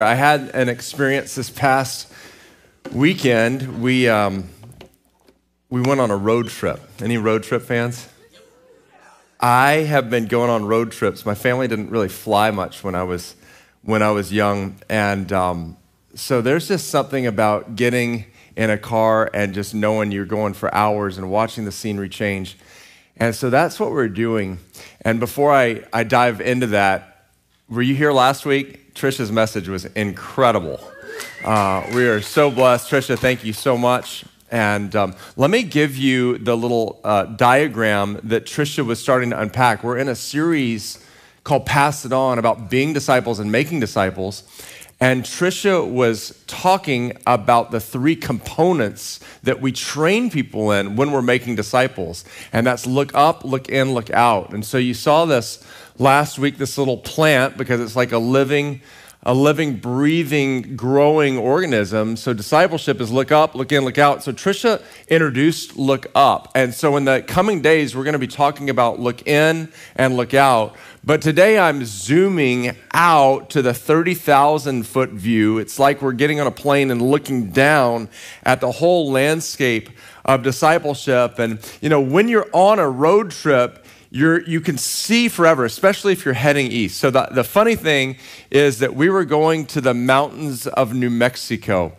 I had an experience this past weekend. We, um, we went on a road trip. Any road trip fans? I have been going on road trips. My family didn't really fly much when I was, when I was young. And um, so there's just something about getting in a car and just knowing you're going for hours and watching the scenery change. And so that's what we're doing. And before I, I dive into that, were you here last week? Trisha's message was incredible. Uh, we are so blessed. Trisha, thank you so much. And um, let me give you the little uh, diagram that Trisha was starting to unpack. We're in a series called Pass It On about being disciples and making disciples. And Trisha was talking about the three components that we train people in when we're making disciples. And that's look up, look in, look out. And so you saw this last week this little plant because it's like a living a living breathing growing organism. So discipleship is look up look in look out. So trisha introduced look up. And so in the coming days we're going to be talking about look in and look out. But today i'm zooming out to the 30000 foot view. It's like we're getting on a plane and looking down at the whole landscape of discipleship. And you know when you're on a road trip you're, you can see forever, especially if you're heading east. So, the, the funny thing is that we were going to the mountains of New Mexico,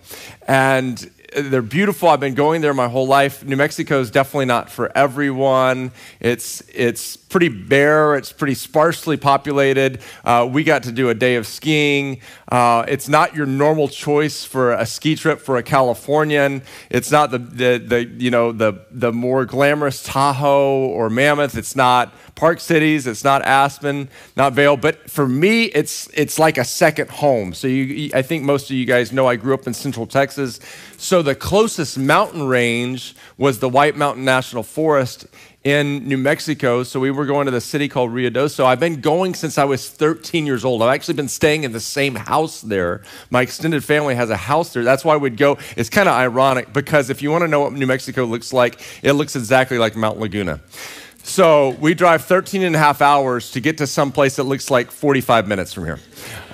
and they're beautiful. I've been going there my whole life. New Mexico is definitely not for everyone. It's, it's pretty bare, it's pretty sparsely populated. Uh, we got to do a day of skiing. Uh, it's not your normal choice for a ski trip for a Californian. It's not the, the, the, you know, the, the more glamorous Tahoe or Mammoth. It's not Park Cities. It's not Aspen, not Vail, But for me, it's, it's like a second home. So you, I think most of you guys know I grew up in Central Texas. So the closest mountain range was the White Mountain National Forest in New Mexico. So we were going to the city called Rio. Ruidoso. I've been going since I was 13 years old. I've actually been staying in the same house there. My extended family has a house there. That's why we'd go. It's kind of ironic because if you want to know what New Mexico looks like, it looks exactly like Mount Laguna. So we drive 13 and a half hours to get to some place that looks like 45 minutes from here.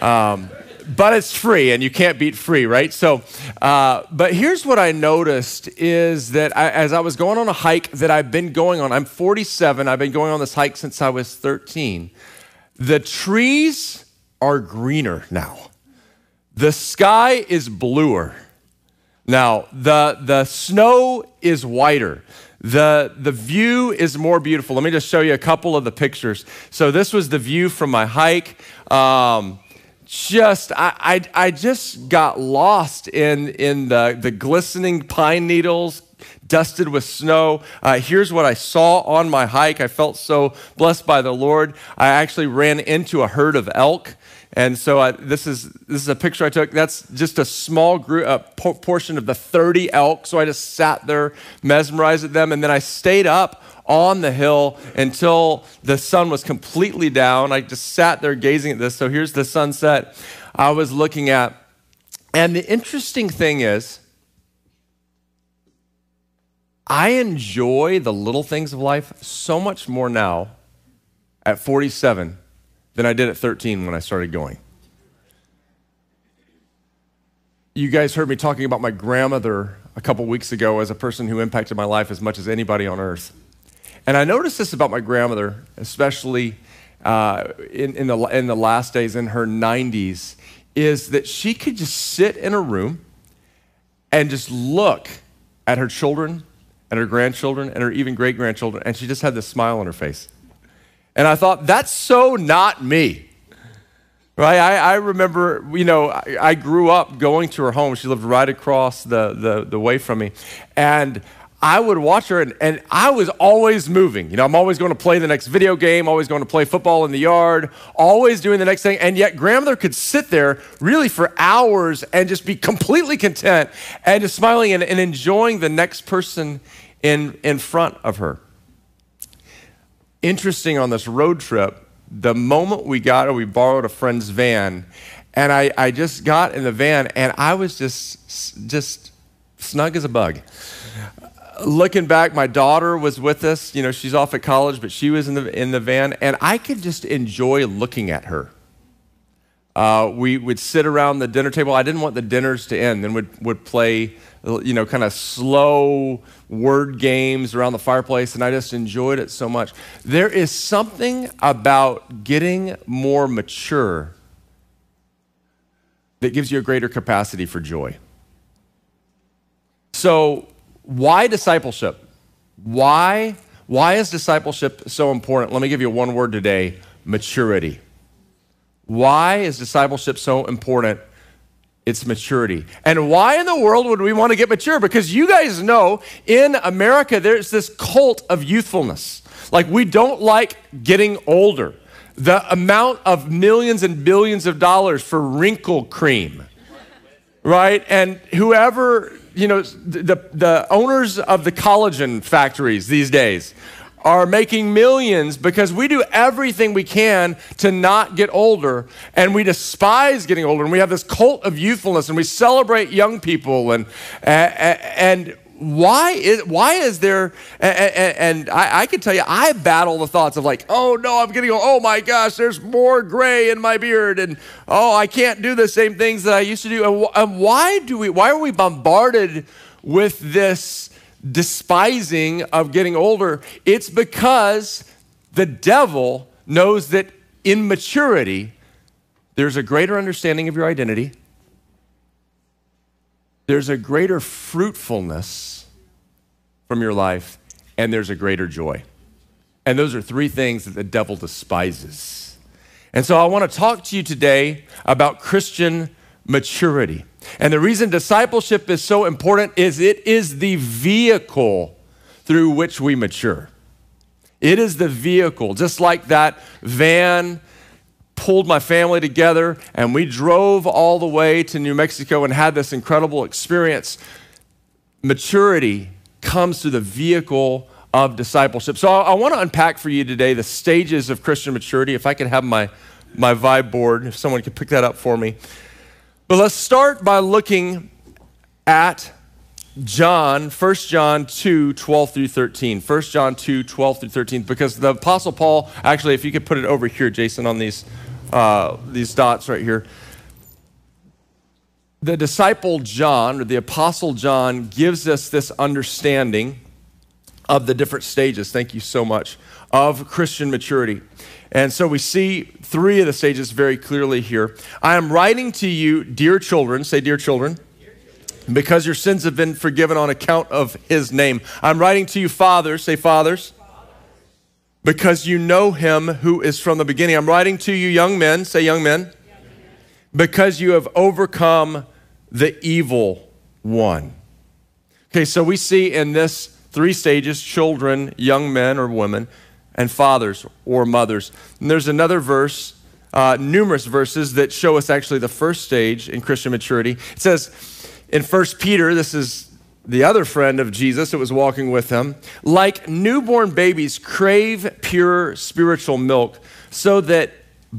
Um, but it's free and you can't beat free right? So uh, but here's what i noticed is that I, as i was going on a hike that i've been going on i'm 47 i've been going on this hike since i was 13 the trees are greener now. The sky is bluer. Now the, the snow is whiter the, the view is more beautiful. Let me just show you a couple of the pictures. So, this was the view from my hike. Um, just I, I, I just got lost in in the the glistening pine needles dusted with snow. Uh, here's what I saw on my hike. I felt so blessed by the Lord. I actually ran into a herd of elk. And so I, this is this is a picture I took. That's just a small group, a portion of the 30 elk. So I just sat there, mesmerized at them, and then I stayed up on the hill until the sun was completely down. I just sat there gazing at this. So here's the sunset I was looking at. And the interesting thing is, I enjoy the little things of life so much more now at 47 than I did at 13 when I started going. You guys heard me talking about my grandmother a couple weeks ago as a person who impacted my life as much as anybody on earth. And I noticed this about my grandmother, especially uh, in, in, the, in the last days, in her 90s, is that she could just sit in a room and just look at her children and her grandchildren and her even great grandchildren, and she just had this smile on her face. And I thought, that's so not me. Right? I, I remember, you know, I, I, grew up going to her home. She lived right across the, the, the way from me. And I would watch her and, and I was always moving. You know, I'm always going to play the next video game, always going to play football in the yard, always doing the next thing. And yet, grandmother could sit there really for hours and just be completely content and just smiling and, and enjoying the next person in, in front of her. Interesting on this road trip, the moment we got it, we borrowed a friend's van. And I, I just got in the van and I was just, just snug as a bug looking back, my daughter was with us. You know, she's off at college, but she was in the, in the van, and I could just enjoy looking at her. Uh, we would sit around the dinner table. I didn't want the dinners to end. Then would would play, you know, kind of slow word games around the fireplace, and I just enjoyed it so much. There is something about getting more mature that gives you a greater capacity for joy. So, why discipleship? Why why is discipleship so important? Let me give you one word today maturity. Why is discipleship so important? It's maturity. And why in the world would we want to get mature? Because you guys know in America, there's this cult of youthfulness. Like, we don't like getting older. The amount of millions and billions of dollars for wrinkle cream, right? And whoever, you know, the, the owners of the collagen factories these days are making millions because we do everything we can to not get older and we despise getting older and we have this cult of youthfulness and we celebrate young people and and why is why is there and, and I, I, can tell you I battle the thoughts of like oh no I'm getting oh my gosh there's more gray in my beard and oh I can't do the same things that I used to do. And why do we why are we bombarded with this despising of getting older, it's because the devil knows that in maturity, there's a greater understanding of your identity, there's a greater fruitfulness from your life, and there's a greater joy. And those are three things that the devil despises. And so I want to talk to you today about Christian maturity. And the reason discipleship is so important is it is the vehicle through which we mature. It is the vehicle, just like that van pulled my family together and we drove all the way to New Mexico and had this incredible experience. Maturity comes through the vehicle of discipleship. So I, I want to unpack for you today the stages of Christian maturity. If I could have my, my vibe board, if someone could pick that up for me. But let's start by looking at John, 1 John 2, 12 through 13. 1 John 2, 12 through 13, because the Apostle Paul, actually, if you could put it over here, Jason, on these, uh, these dots right here. The disciple John, or the Apostle John, gives us this understanding of the different stages, thank you so much, of Christian maturity. And so we see three of the stages very clearly here. I am writing to you, dear children, say, dear children, because your sins have been forgiven on account of his name. I'm writing to you, fathers, say, fathers, because you know him who is from the beginning. I'm writing to you, young men, say, young men, because you have overcome the evil one. Okay, so we see in this three stages children, young men or women and fathers or mothers. And there's another verse, uh, numerous verses that show us actually the first stage in Christian maturity. It says in 1 Peter, this is the other friend of Jesus that was walking with him, like newborn babies crave pure spiritual milk, so that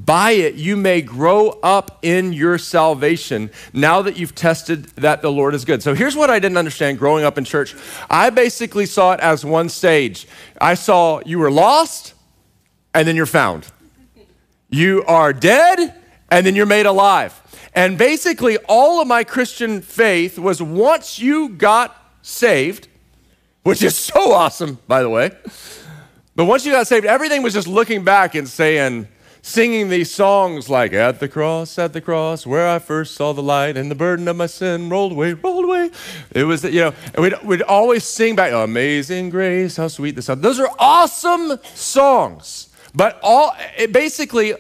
by it you may grow up in your salvation now that you've tested that the Lord is good. So here's what I didn't understand growing up in church. I basically saw it as one stage. I saw you were lost and then you're found. You are dead and then you're made alive. And basically, all of my Christian faith was once you got saved, which is so awesome, by the way. But once you got saved, everything was just looking back and saying, singing these songs like At the cross, at the cross, where I first saw the light and the burden of my sin rolled away, rolled away. It was, you know, we'd, we'd always sing back, Amazing Grace, how sweet the sound. Those are awesome songs. But all, it basically,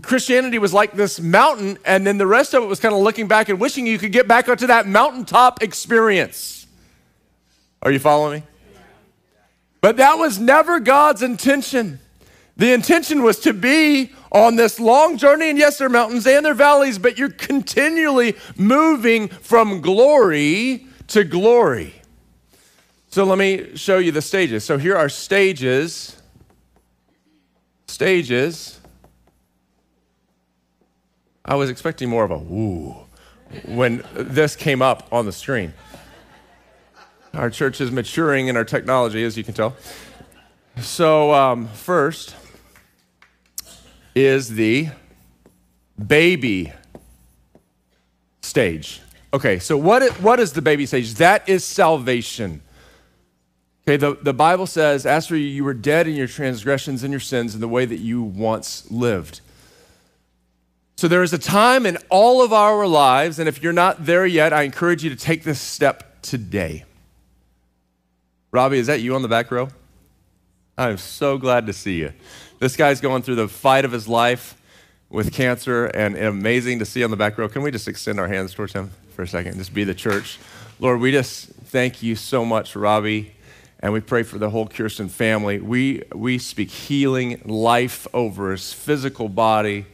Christianity was like this mountain, and then the rest of it was kind of looking back and wishing you could get back onto that mountaintop experience. Are you following me? But that was never God's intention. The intention was to be on this long journey, and yes, there are mountains and there are valleys, but you're continually moving from glory to glory. So let me show you the stages. So here are stages. Stages. I was expecting more of a woo when this came up on the screen. Our church is maturing in our technology, as you can tell. So, um, first, is the baby stage. Okay, so what, what is the baby stage? That is salvation. Okay, the, the Bible says, as for you, you were dead in your transgressions and your sins in the way that you once lived. So there is a time in all of our lives, and if you're not there yet, I encourage you to take this step today. Robbie, is that you on the back row? I'm so glad to see you. This guy's going through the fight of his life with cancer, and amazing to see on the back row. Can we just extend our hands towards him for a second? Just be the church. Lord, we just thank you so much, Robbie, and we pray for the whole Kirsten family. We, we speak healing, life over his physical body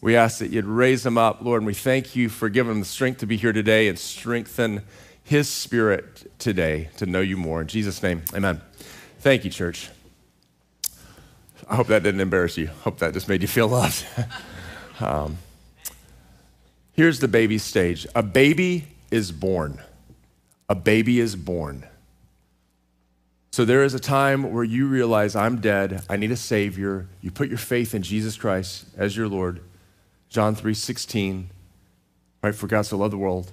we ask that you'd raise him up, Lord, and we thank you for giving him the strength to be here today and strengthen his spirit today to know you more. In Jesus' name, amen. Thank you, church. I hope that didn't embarrass you. Hope that just made you feel loved. um, here's the baby stage a baby is born. A baby is born. So there is a time where you realize I'm dead, I need a Savior. You put your faith in Jesus Christ as your Lord. John 3:16, right? For God so loved the world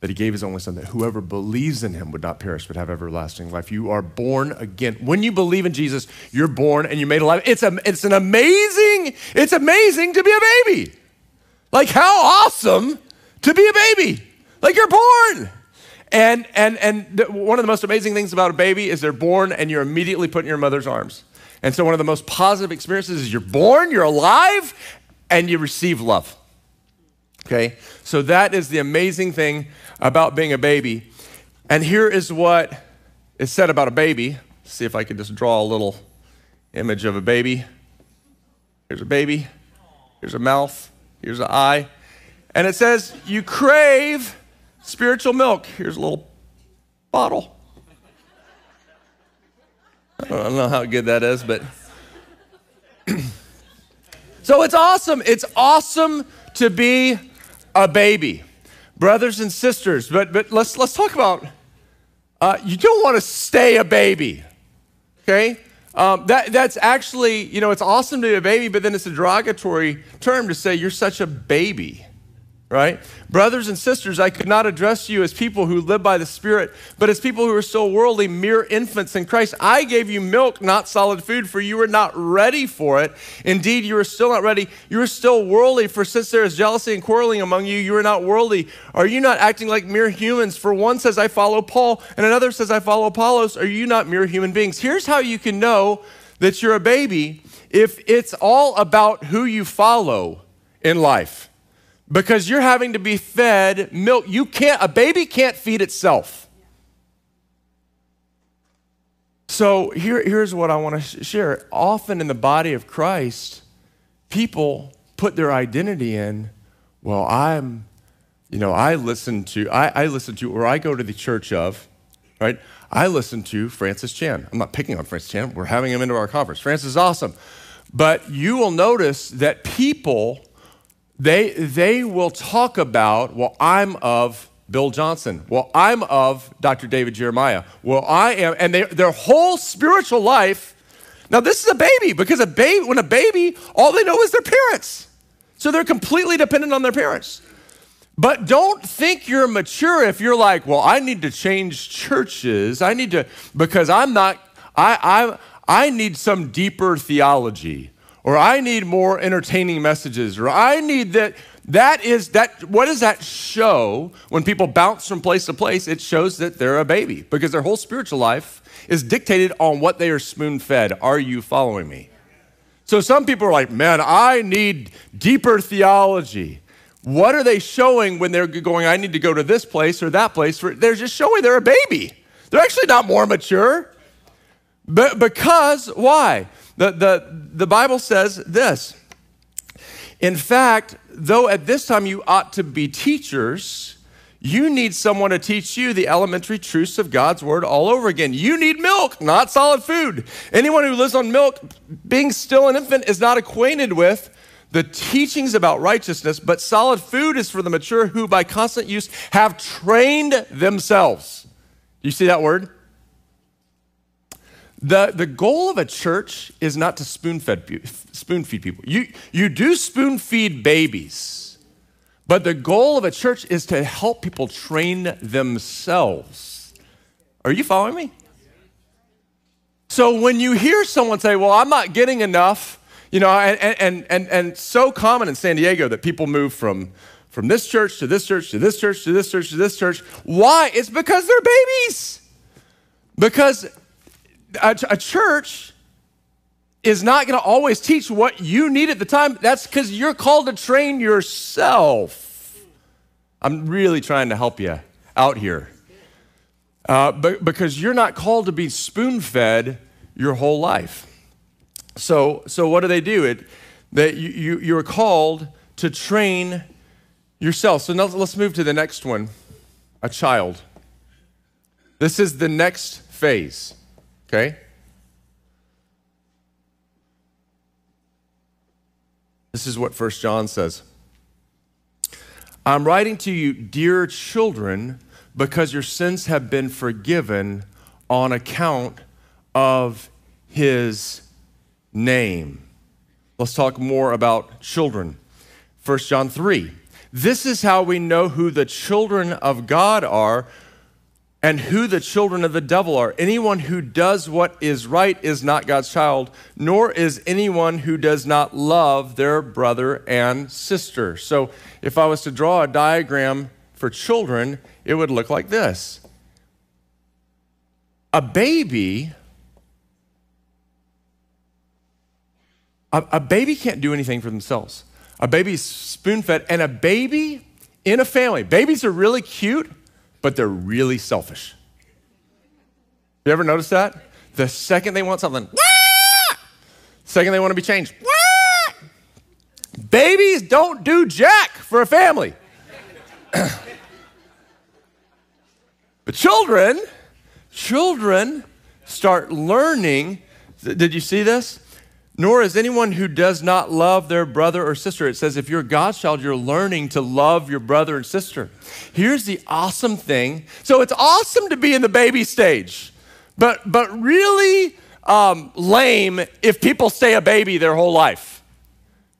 that he gave his only son that whoever believes in him would not perish but have everlasting life. You are born again. When you believe in Jesus, you're born and you're made alive. It's a, it's an amazing, it's amazing to be a baby. Like how awesome to be a baby. Like you're born. And and and the, one of the most amazing things about a baby is they're born and you're immediately put in your mother's arms. And so one of the most positive experiences is you're born, you're alive, and you receive love. Okay? So that is the amazing thing about being a baby. And here is what is said about a baby. see if I can just draw a little image of a baby. Here's a baby. Here's a mouth. Here's an eye. And it says, You crave spiritual milk. Here's a little bottle. I don't know how good that is, but So it's awesome. It's awesome to be a baby. Brothers and sisters, but, but let's, let's talk about uh, you don't want to stay a baby, okay? Um, that, that's actually, you know, it's awesome to be a baby, but then it's a derogatory term to say you're such a baby right? Brothers and sisters, I could not address you as people who live by the Spirit, but as people who are still worldly, mere infants in Christ. I gave you milk, not solid food, for you were not ready for it. Indeed, you are still not ready. You are still worldly, for since there is jealousy and quarreling among you, you are not worldly. Are you not acting like mere humans? For one says, I follow Paul, and another says, I follow Apollos. Are you not mere human beings? Here's how you can know that you're a baby if it's all about who you follow in life because you're having to be fed milk. You can't, a baby can't feed itself. So here, here's what I want to share. Often in the body of Christ, people put their identity in, well, I'm, you know, I listen to, I, I listen to, or I go to the church of, right? I listen to Francis Chan. I'm not picking on Francis Chan. We're having him into our conference. Francis is awesome. But you will notice that people they, they will talk about, well, I'm of Bill Johnson. Well, I'm of Dr. David Jeremiah. Well, I am, and they, their whole spiritual life. Now, this is a baby because a baby, when a baby, all they know is their parents. So they're completely dependent on their parents. But don't think you're mature if you're like, well, I need to change churches. I need to, because I'm not, I, I, I need some deeper theology or I need more entertaining messages, or I need that. That is that. What does that show when people bounce from place to place? It shows that they're a baby because their whole spiritual life is dictated on what they are spoon fed. Are you following me? So some people are like, man, I need deeper theology. What are they showing when they're going, I need to go to this place or that place? They're just showing they're a baby. They're actually not more mature. But because, why? The, the, the Bible says this. In fact, though at this time you ought to be teachers, you need someone to teach you the elementary truths of God's word all over again. You need milk, not solid food. Anyone who lives on milk, being still an infant, is not acquainted with the teachings about righteousness, but solid food is for the mature who, by constant use, have trained themselves. You see that word? The, the goal of a church is not to spoon, fed, spoon feed people. You, you do spoon feed babies, but the goal of a church is to help people train themselves. Are you following me? So when you hear someone say, Well, I'm not getting enough, you know, and, and, and, and so common in San Diego that people move from, from this church to this church to this church to this church to this church. Why? It's because they're babies. Because a, a church is not going to always teach what you need at the time. That's because you're called to train yourself. I'm really trying to help you out here. Uh, but, because you're not called to be spoon fed your whole life. So, so what do they do? It, that you, you, you're called to train yourself. So now let's move to the next one a child. This is the next phase, okay? This is what First John says. I'm writing to you, dear children, because your sins have been forgiven on account of his name. Let's talk more about children. 1 John 3. This is how we know who the children of God are and who the children of the devil are. Anyone who does what is right is not God's child, nor is anyone who does not love their brother and sister. So, if I was to draw a diagram for children, it would look like this A baby. A, baby can't do anything for themselves. A baby's spoon fed, and a baby in a family, babies are really cute but they're really selfish. You ever notice that? The second they want something, second they want to be changed, babies don't do jack for a family. but children, children start learning. Did you see this? Nor is anyone who does not love their brother or sister. It says, if you're God's child, you're learning to love your brother and sister. Here's the awesome thing. So it's awesome to be in the baby stage, but, but really um, lame if people stay a baby their whole life.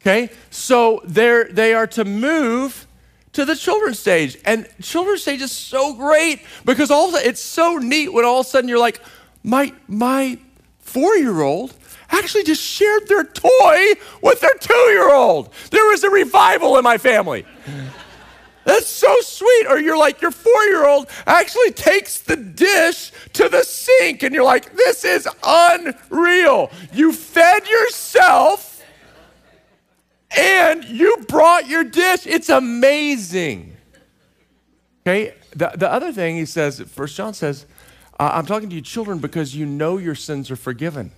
Okay? So they're, they are to move to the children's stage. And children's stage is so great because all it's so neat when all of a sudden you're like, my, my four year old actually just shared their toy with their two year old. There was a revival in my family. That's so sweet. Or you're like, your four year old actually takes the dish to the sink, and you're like, this is unreal. You fed yourself and you brought your dish. It's amazing. Okay, the, the other thing he says, First John says, I'm talking to you, children, because you know your sins are forgiven.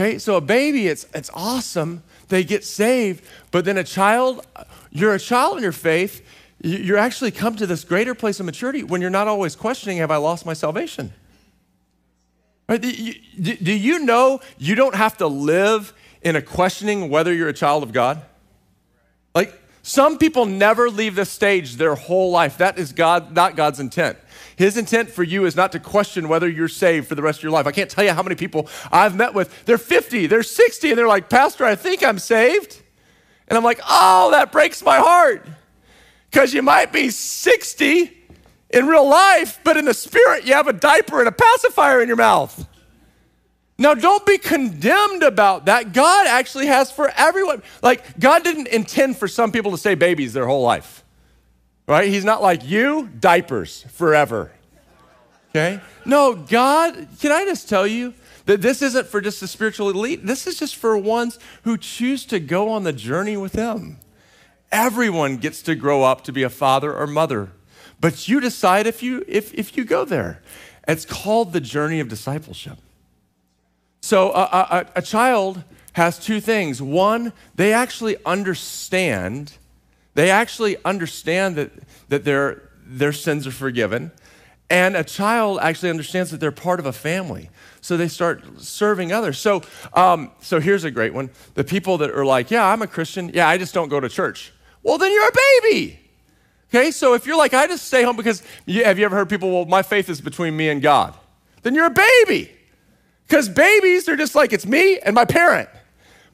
Okay, so a baby, it's, it's awesome. They get saved, but then a child, you're a child in your faith. You actually come to this greater place of maturity when you're not always questioning, Have I lost my salvation? Right? Do you know you don't have to live in a questioning whether you're a child of God? Like, some people never leave this stage their whole life. That is God, not God's intent. His intent for you is not to question whether you're saved for the rest of your life. I can't tell you how many people I've met with. They're 50, they're 60, and they're like, Pastor, I think I'm saved. And I'm like, oh, that breaks my heart. Because you might be 60 in real life, but in the spirit, you have a diaper and a pacifier in your mouth. Now, don't be condemned about that. God actually has for everyone. Like, God didn't intend for some people to stay babies their whole life right? He's not like you, diapers forever. Okay? No, God, can I just tell you that this isn't for just the spiritual elite? This is just for ones who choose to go on the journey with Him. Everyone gets to grow up to be a father or mother, but you decide if you, if, if you go there. It's called the journey of discipleship. So a, a, a child has two things. One, they actually understand they actually understand that, that their, their sins are forgiven. And a child actually understands that they're part of a family. So they start serving others. So, um, so here's a great one. The people that are like, yeah, I'm a Christian. Yeah, I just don't go to church. Well, then you're a baby. Okay, so if you're like, I just stay home because, have you ever heard people, well, my faith is between me and God? Then you're a baby. Because babies are just like, it's me and my parent.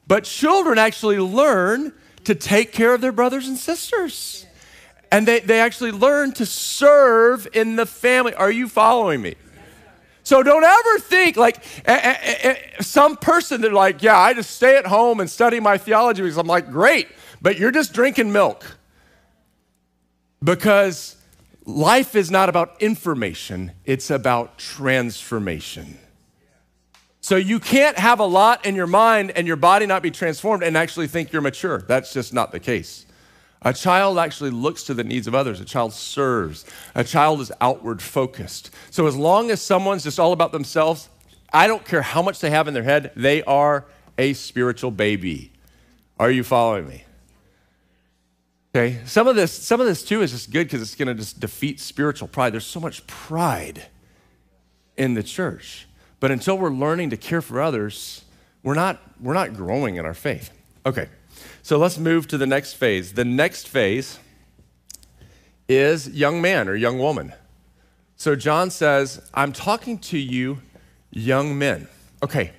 But children actually learn to take care of their brothers and sisters. And they, they actually learn to serve in the family. Are you following me? So don't ever think like eh, eh, eh, some person that like, yeah, I just stay at home and study my theology because I'm like, great, but you're just drinking milk. Because life is not about information, it's about transformation. So you can't have a lot in your mind and your body not be transformed and actually think you're mature. That's just not the case. A child actually looks to the needs of others. A child serves. A child is outward focused. So as long as someone's just all about themselves, I don't care how much they have in their head, they are a spiritual baby. Are you following me? Okay. Some of this, some of this too is just good because it's going to just defeat spiritual pride. There's so much pride in the church. But until we're learning to care for others, we're not, we're not growing in our faith. Okay. So let's move to the next phase. The next phase is young man or young woman. So John says, I'm talking to you, young men. Okay,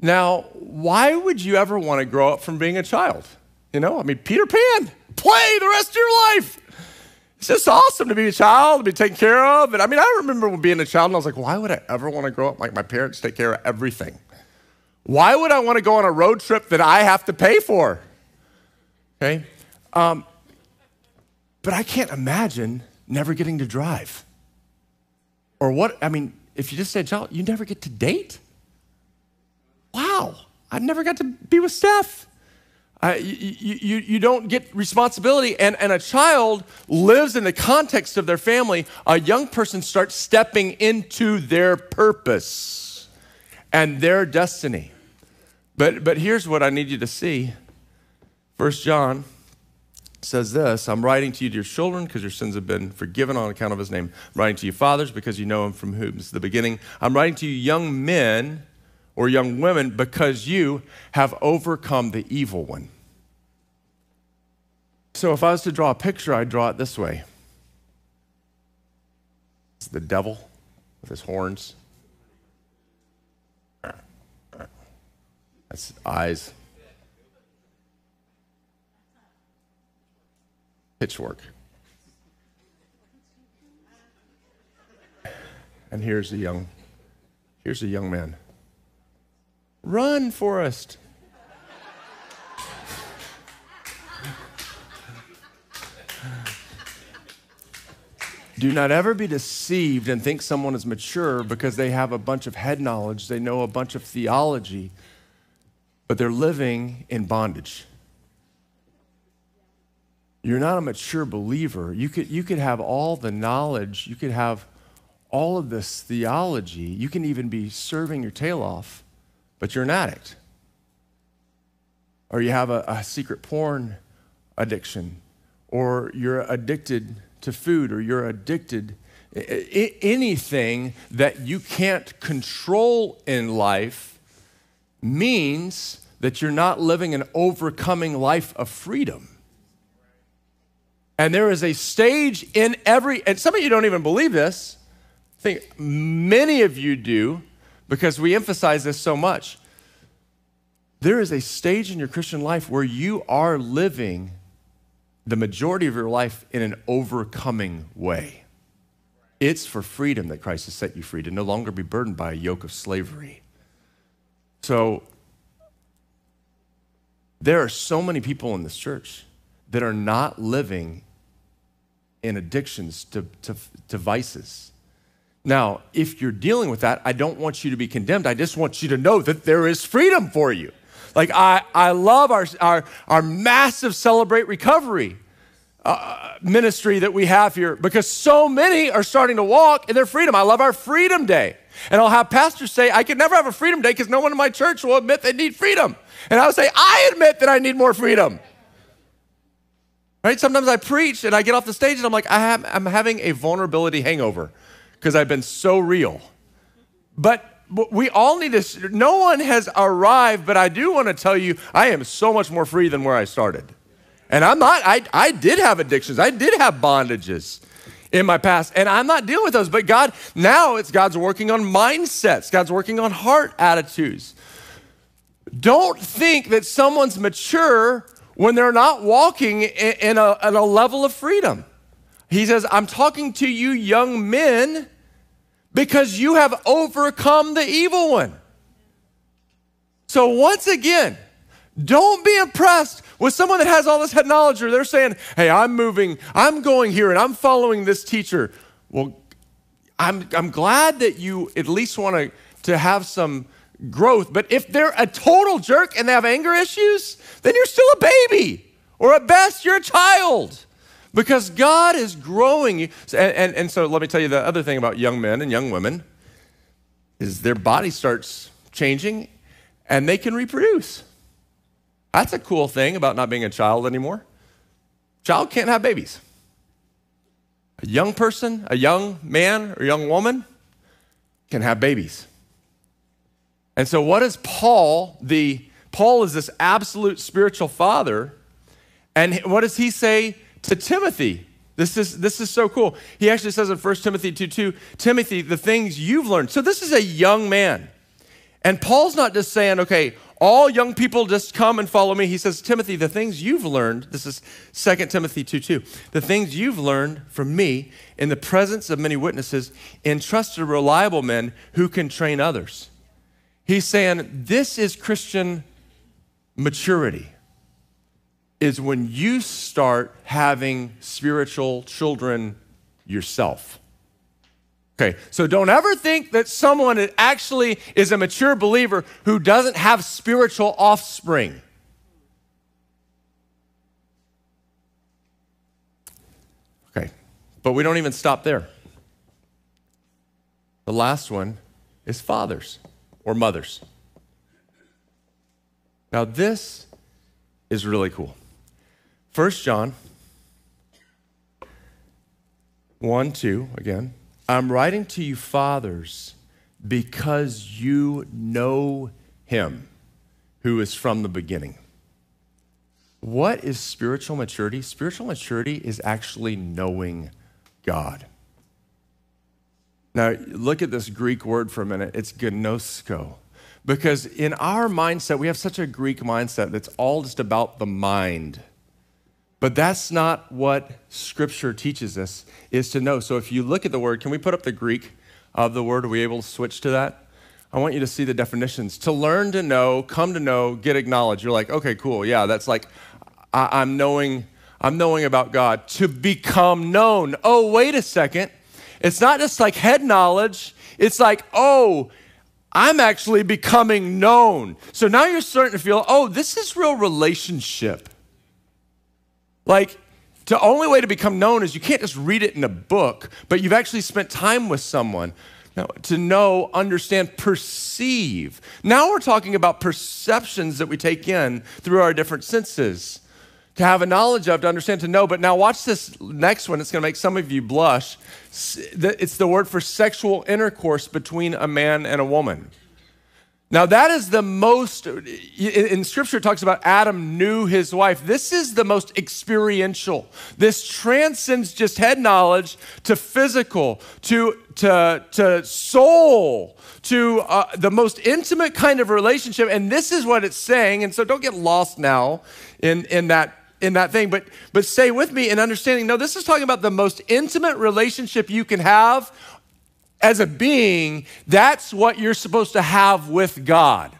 now, why would you ever want to grow up from being a child? You know, I mean, Peter Pan, play the rest of your life. It's just awesome to be a child, to be taken care of. And I mean, I remember being a child and I was like, why would I ever want to grow up like my parents take care of everything? Why would I want to go on a road trip that I have to pay for? Okay? Um, but I can't imagine never getting to drive. Or what, I mean, if you just said, child, you never get to date? Wow, I never got to be with Steph. Uh, you, you, you don't get responsibility, and, and a child lives in the context of their family. A young person starts stepping into their purpose and their destiny. But, but here's what I need you to see First John says this I'm writing to you, dear children, because your sins have been forgiven on account of his name. I'm writing to you, fathers, because you know him from whom is the beginning. I'm writing to you, young men or young women, because you have overcome the evil one. So if I was to draw a picture, I'd draw it this way it's the devil with his horns. That's eyes. pitchfork. And here's a young, here's a young man. Run, Forrest. Do not ever be deceived and think someone is mature because they have a bunch of head knowledge, they know a bunch of theology, but they're living in bondage you're not a mature believer. You could, you could have all the knowledge, you could have all of this theology, you can even be serving your tail off, but you're an addict. Or you have a, a secret porn addiction, or you're addicted to food, or you're addicted anything that you can't control in life means that you're not living an overcoming life of freedom. And there is a stage in every, and some of you don't even believe this. I think many of you do because we emphasize this so much. There is a stage in your Christian life where you are living the majority of your life in an overcoming way. It's for freedom that Christ has set you free, to no longer be burdened by a yoke of slavery. So, there are so many people in this church that are not living in addictions to, to, to vices. Now, if you're dealing with that, I don't want you to be condemned. I just want you to know that there is freedom for you. Like, I, I love our, our, our massive Celebrate Recovery uh, ministry that we have here because so many are starting to walk in their freedom. I love our Freedom Day. And I'll have pastors say, I could never have a Freedom Day because no one in my church will admit they need freedom. And I'll say, I admit that I need more freedom. Right? Sometimes I preach and I get off the stage and I'm like, I I'm having a vulnerability hangover because I've been so real. But we all need to, no one has arrived, but I do want to tell you, I am so much more free than where I started. And I'm not, I, I did have addictions, I did have bondages in my past. And I'm not dealing with those, but God, now it's God's working on mindsets, God's working on heart attitudes. Don't think that someone's mature when they're not walking in a, in a level of freedom. He says, I'm talking to you, young men, because you have overcome the evil one. So, once again, don't be impressed with someone that has all this head knowledge or they're saying, hey, I'm moving, I'm going here, and I'm following this teacher. Well, I'm, I'm glad that you at least want to, to have some growth. But if they're a total jerk and they have anger issues, then you're still a baby. Or at best, you're a child. Because God is growing you. And, and, and so let me tell you the other thing about young men and young women is their body starts changing and they can reproduce. That's a cool thing about not being a child anymore. Child can't have babies. A young person, a young man or young woman can have babies. And so what is Paul, the Paul is this absolute spiritual father, and what does he say to Timothy? This is, this is so cool. He actually says in 1 Timothy 2 2, Timothy, the things you've learned. So this is a young man. And Paul's not just saying, okay, all young people just come and follow me. He says, Timothy, the things you've learned, this is 2 Timothy 2 2, the things you've learned from me in the presence of many witnesses, entrust to reliable men who can train others. He's saying this is Christian maturity is when you start having spiritual children yourself. Okay, so don't ever think that someone actually is a mature believer who doesn't have spiritual offspring. Okay, but we don't even stop there. The last one is fathers or mothers. Now, this is really cool. First John 1 2, again. I'm writing to you, fathers, because you know him who is from the beginning. What is spiritual maturity? Spiritual maturity is actually knowing God. Now, look at this Greek word for a minute. It's gnosko. Because in our mindset, we have such a Greek mindset that's all just about the mind. But that's not what Scripture teaches us, is to know. So if you look at the word, can we put up the Greek of the word? Are we able to switch to that? I want you to see the definitions. To learn to know, come to know, get acknowledged. You're like, okay, cool. Yeah, that's like I- I'm knowing, I'm knowing about God. To become known. Oh, wait a second. It's not just like head knowledge, it's like, oh, I'm actually becoming known. So now you're starting to feel, oh, this is real relationship. Like, the only way to become known is you can't just read it in a book, but you've actually spent time with someone. Now, to know, understand, perceive. Now we're talking about perceptions that we take in through our different senses to have a knowledge of, to understand, to know. But now watch this next one. It's going to make some of you blush. It's the word for sexual intercourse between a man and a woman. Now, that is the most, in scripture, it talks about Adam knew his wife. This is the most experiential. This transcends just head knowledge to physical, to, to, to soul, to uh, the most intimate kind of relationship. And this is what it's saying. And so don't get lost now in, in that in that thing, but but stay with me in understanding. No, this is talking about the most intimate relationship you can have as a being. That's what you're supposed to have with God.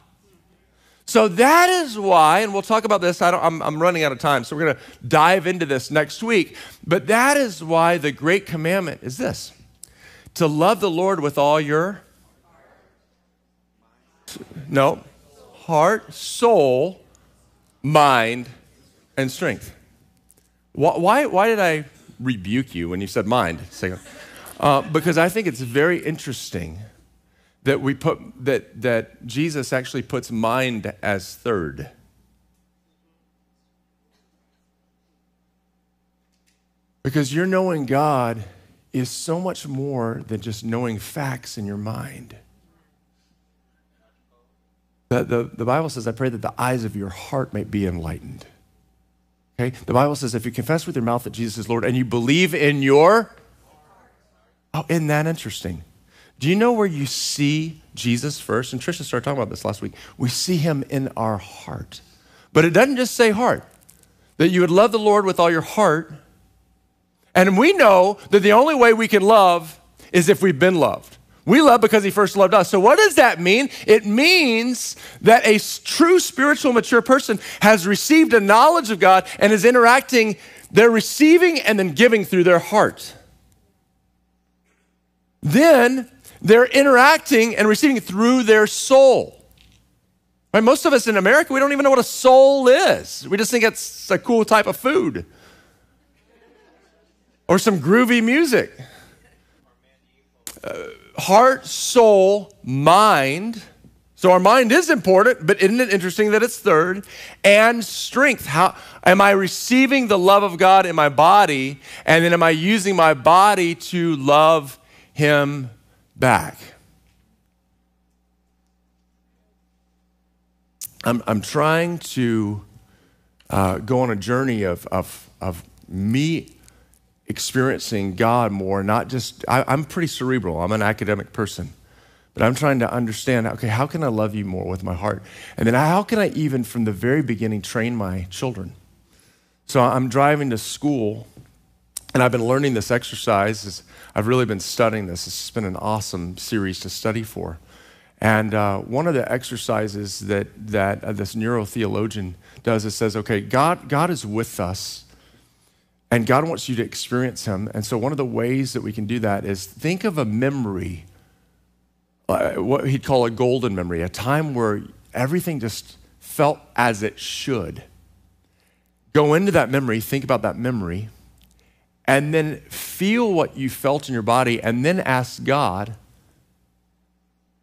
So that is why, and we'll talk about this. I am I'm running out of time, so we're going to dive into this next week. But that is why the great commandment is this to love the Lord with all your no heart, soul, mind, and strength. Why, why did I rebuke you when you said mind? Uh, because I think it's very interesting that we put that that Jesus actually puts mind as third. Because your knowing God is so much more than just knowing facts in your mind. The, the, the Bible says, I pray that the eyes of your heart may be enlightened. Okay? The Bible says if you confess with your mouth that Jesus is Lord and you believe in your Oh, isn't that interesting? Do you know where you see Jesus first? And Trisha started talking about this last week. We see him in our heart. But it doesn't just say heart, that you would love the Lord with all your heart. And we know that the only way we can love is if we've been loved. We love because he first loved us. So, what does that mean? It means that a true spiritual mature person has received a knowledge of God and is interacting, they're receiving and then giving through their heart. Then they're interacting and receiving through their soul. Right? Most of us in America, we don't even know what a soul is. We just think it's a cool type of food or some groovy music. Uh, heart, soul, mind. So our mind is important, but isn't it interesting that it's third? And strength. How am I receiving the love of God in my body? And then am I using my body to love him back? I'm, I'm trying to uh, go on a journey of, of, of me experiencing God more, not just, I, I'm pretty cerebral, I'm an academic person. But I'm trying to understand, okay, how can I love you more with my heart? And then how can I even from the very beginning train my children? So I'm driving to school and I've been learning this exercise. I've really been studying this. It's been an awesome series to study for. And uh, one of the exercises that, that uh, this neurotheologian does is says, okay, God, God is with us and God wants you to experience Him. And so, one of the ways that we can do that is think of a memory, uh, what he'd call a golden memory, a time where everything just felt as it should. Go into that memory, think about that memory, and then feel what you felt in your body, and then ask God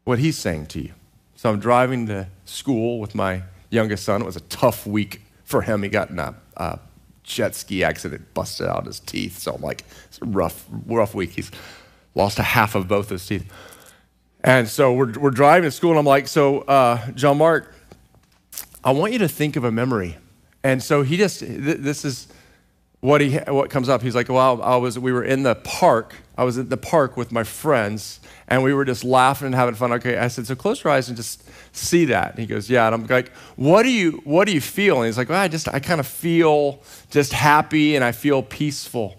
what He's saying to you. So, I'm driving to school with my youngest son. It was a tough week for him. He got in a, a jet ski accident, busted out his teeth. So I'm like, it's a rough, rough week. He's lost a half of both his teeth. And so we're, we're driving to school, and I'm like, so, uh, John Mark, I want you to think of a memory. And so he just, th- this is what, he, what comes up. He's like, well, I was, we were in the park. I was at the park with my friends, and we were just laughing and having fun. Okay, I said, so close your eyes and just see that. And he goes, yeah. And I'm like, what do you, what do you feel? And he's like, well, I just, I kind of feel just happy and I feel peaceful.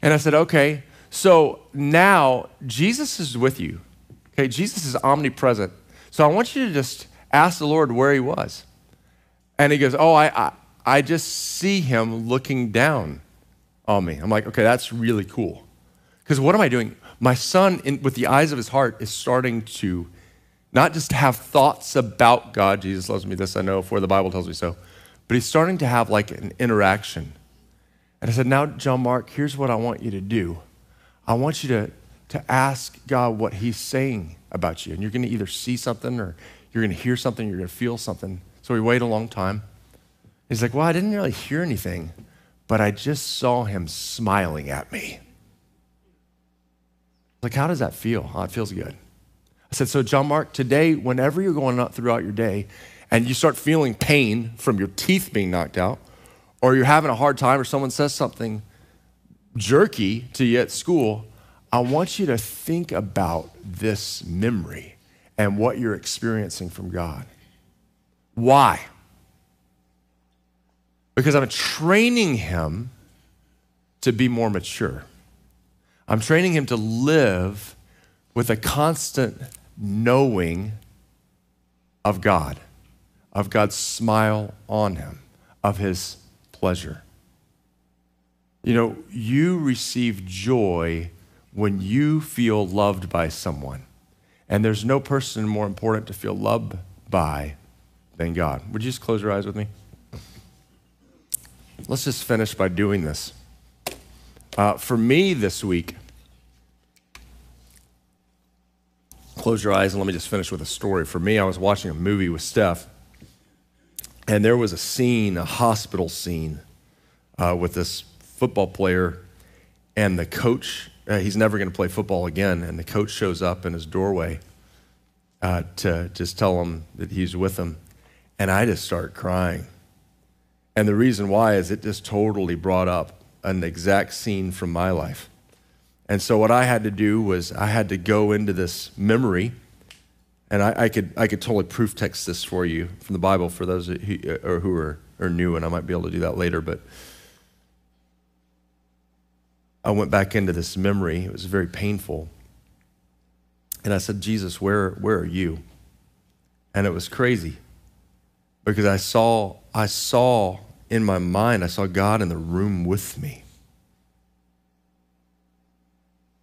And I said, okay, so now Jesus is with you. Okay, Jesus is omnipresent. So I want you to just ask the Lord where he was. And he goes, oh, I, I, I just see him looking down on me. I'm like, okay, that's really cool. Because what am I doing? My son, in, with the eyes of his heart, is starting to not just have thoughts about God. Jesus loves me, this I know, for the Bible tells me so. But he's starting to have like an interaction. And I said, Now, John Mark, here's what I want you to do. I want you to, to ask God what he's saying about you. And you're going to either see something or you're going to hear something, you're going to feel something. So we wait a long time. He's like, Well, I didn't really hear anything, but I just saw him smiling at me. Like, how does that feel? Oh, it feels good. I said, So, John Mark, today, whenever you're going out throughout your day and you start feeling pain from your teeth being knocked out, or you're having a hard time, or someone says something jerky to you at school, I want you to think about this memory and what you're experiencing from God. Why? Because I'm training him to be more mature. I'm training him to live with a constant knowing of God, of God's smile on him, of his pleasure. You know, you receive joy when you feel loved by someone. And there's no person more important to feel loved by than God. Would you just close your eyes with me? Let's just finish by doing this. Uh, for me this week, close your eyes and let me just finish with a story. For me, I was watching a movie with Steph, and there was a scene, a hospital scene, uh, with this football player, and the coach, uh, he's never going to play football again, and the coach shows up in his doorway uh, to just tell him that he's with him. And I just start crying. And the reason why is it just totally brought up an exact scene from my life. And so what I had to do was I had to go into this memory, and I, I could I could totally proof text this for you from the Bible for those who, uh, or who are, are new, and I might be able to do that later. But I went back into this memory. It was very painful, and I said, Jesus, where where are you? And it was crazy because I saw I saw in my mind I saw God in the room with me.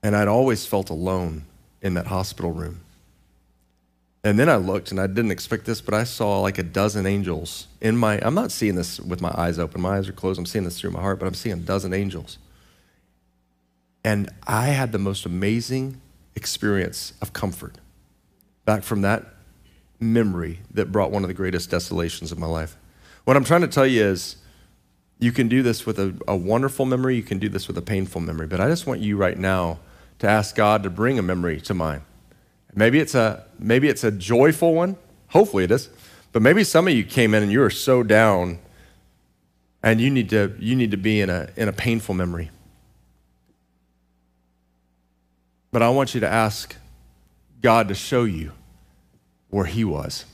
And I'd always felt alone in that hospital room. And then I looked and I didn't expect this, but I saw like a dozen angels in my, I'm not seeing this with my eyes open. My eyes are closed. I'm seeing this through my heart, but I'm seeing a dozen angels. And I had the most amazing experience of comfort back from that memory that brought one of the greatest desolations of my life. What I'm trying to tell you is you can do this with a, a wonderful memory, you can do this with a painful memory, but I just want you right now to ask God to bring a memory to mind. Maybe it's a maybe it's a joyful one. Hopefully it is. But maybe some of you came in and you are so down and you need to you need to be in a in a painful memory. But I want you to ask God to show you where he was.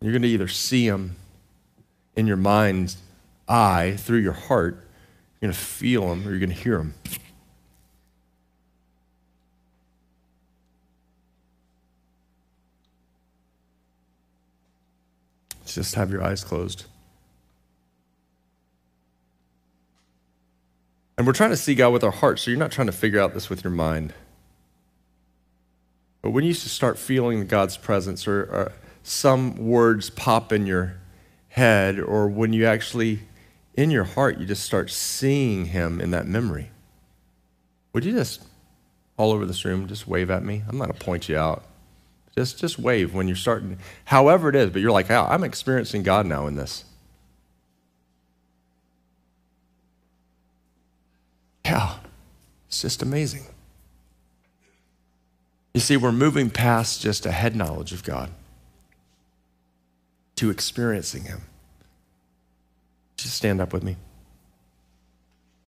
You're going to either see him in your mind's eye through your heart, you're going to feel them or you're going to hear them. Just have your eyes closed. And we're trying to see God with our heart, so you're not trying to figure out this with your mind. But when you start feeling God's presence, or, or some words pop in your head, or when you actually, in your heart, you just start seeing Him in that memory, would you just, all over this room, just wave at me? I'm not going to point you out. Just, just wave when you're starting, however it is, but you're like, oh, I'm experiencing God now in this. Yeah, it's just amazing. You see, we're moving past just a head knowledge of God to experiencing Him. Just stand up with me.